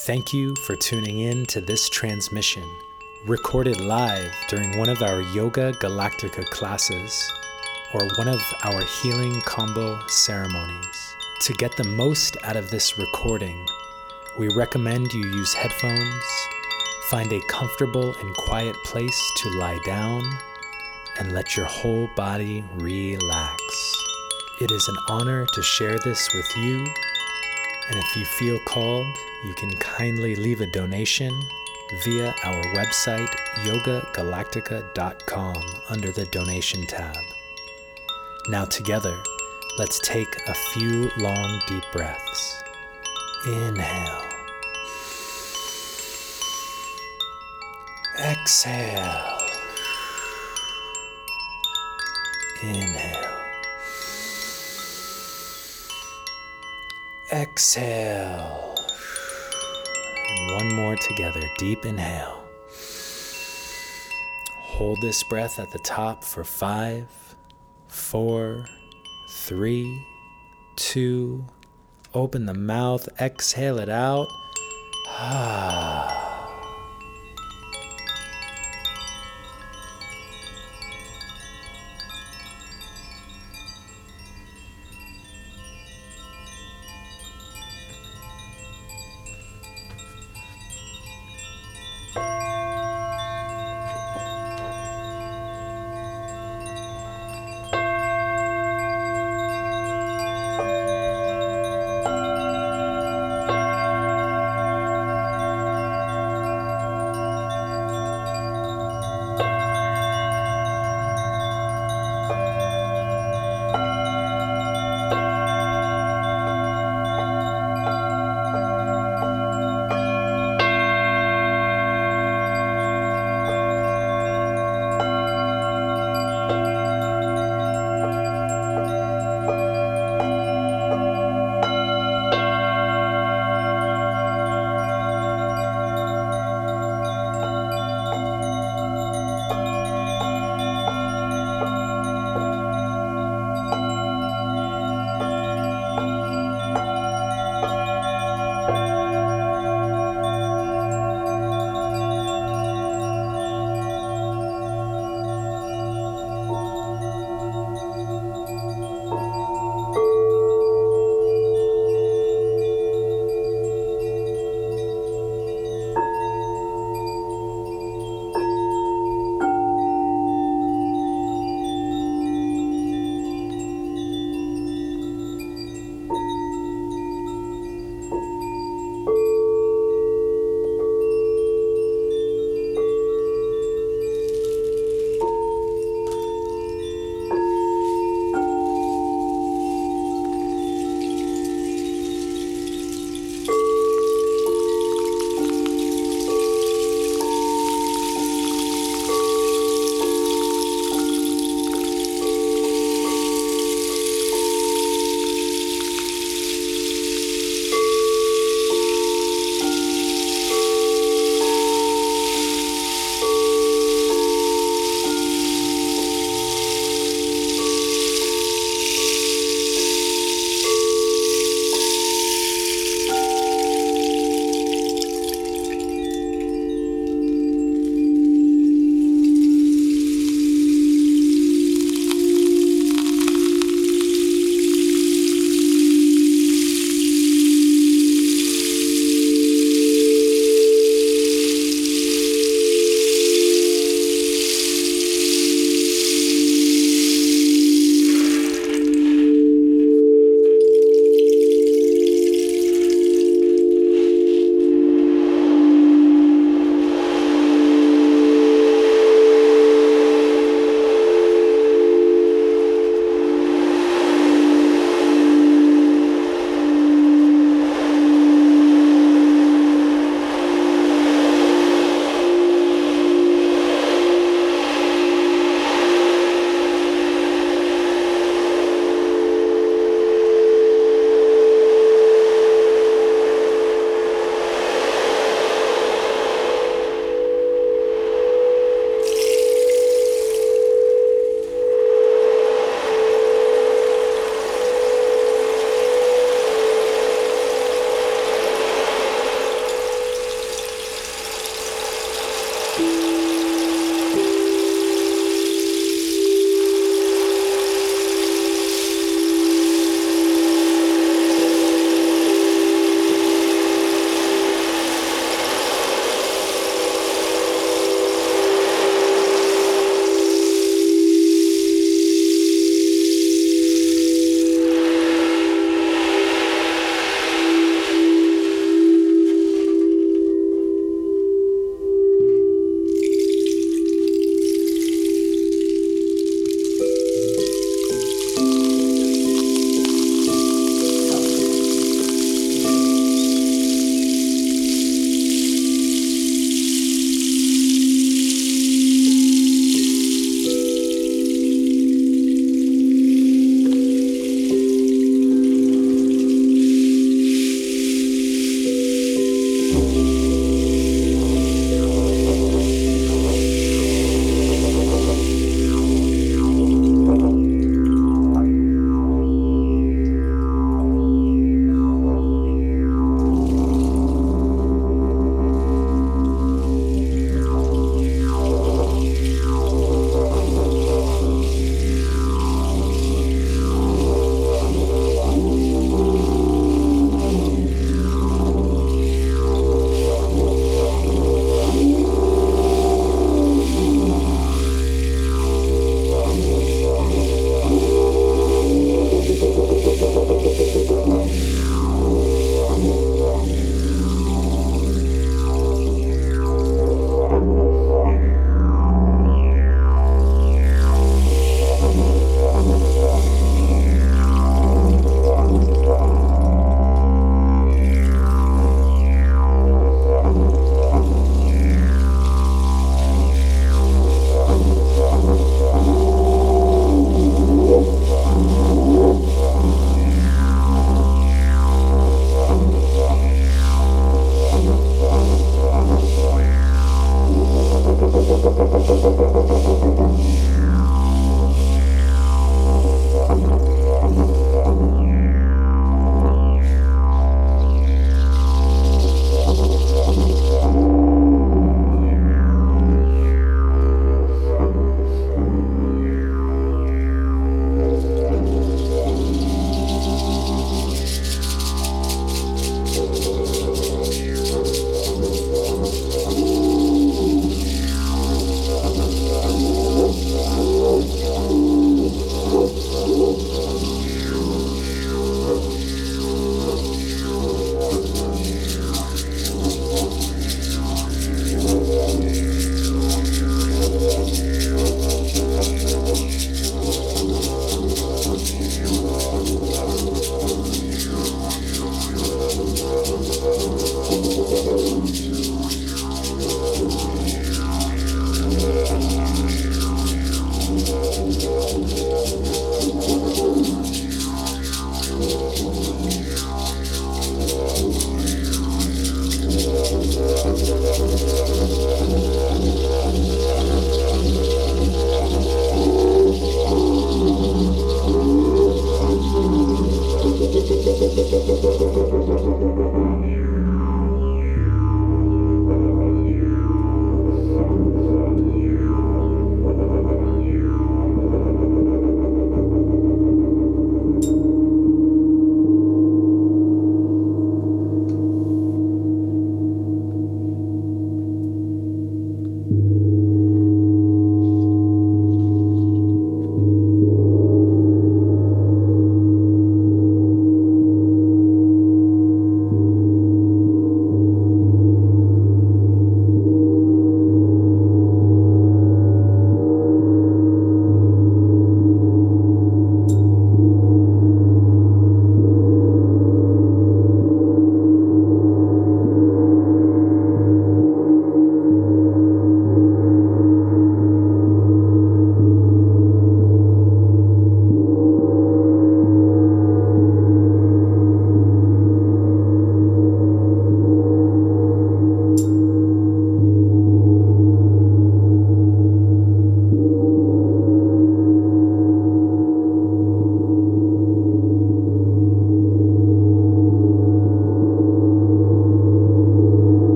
Thank you for tuning in to this transmission, recorded live during one of our Yoga Galactica classes or one of our healing Kambo ceremonies. To get the most out of this recording, we recommend you use headphones, find a comfortable and quiet place to lie down, and let your whole body relax. It is an honor to share this with you, and if you feel called, you can kindly leave a donation via our website yogagalactica.com under the donation tab. Now, together, let's take a few long, deep breaths. Inhale. Exhale. Inhale. Exhale. And one more together. Deep inhale. Hold this breath at the top for five, four, three, two. Open the mouth. Exhale it out. Ah. Thank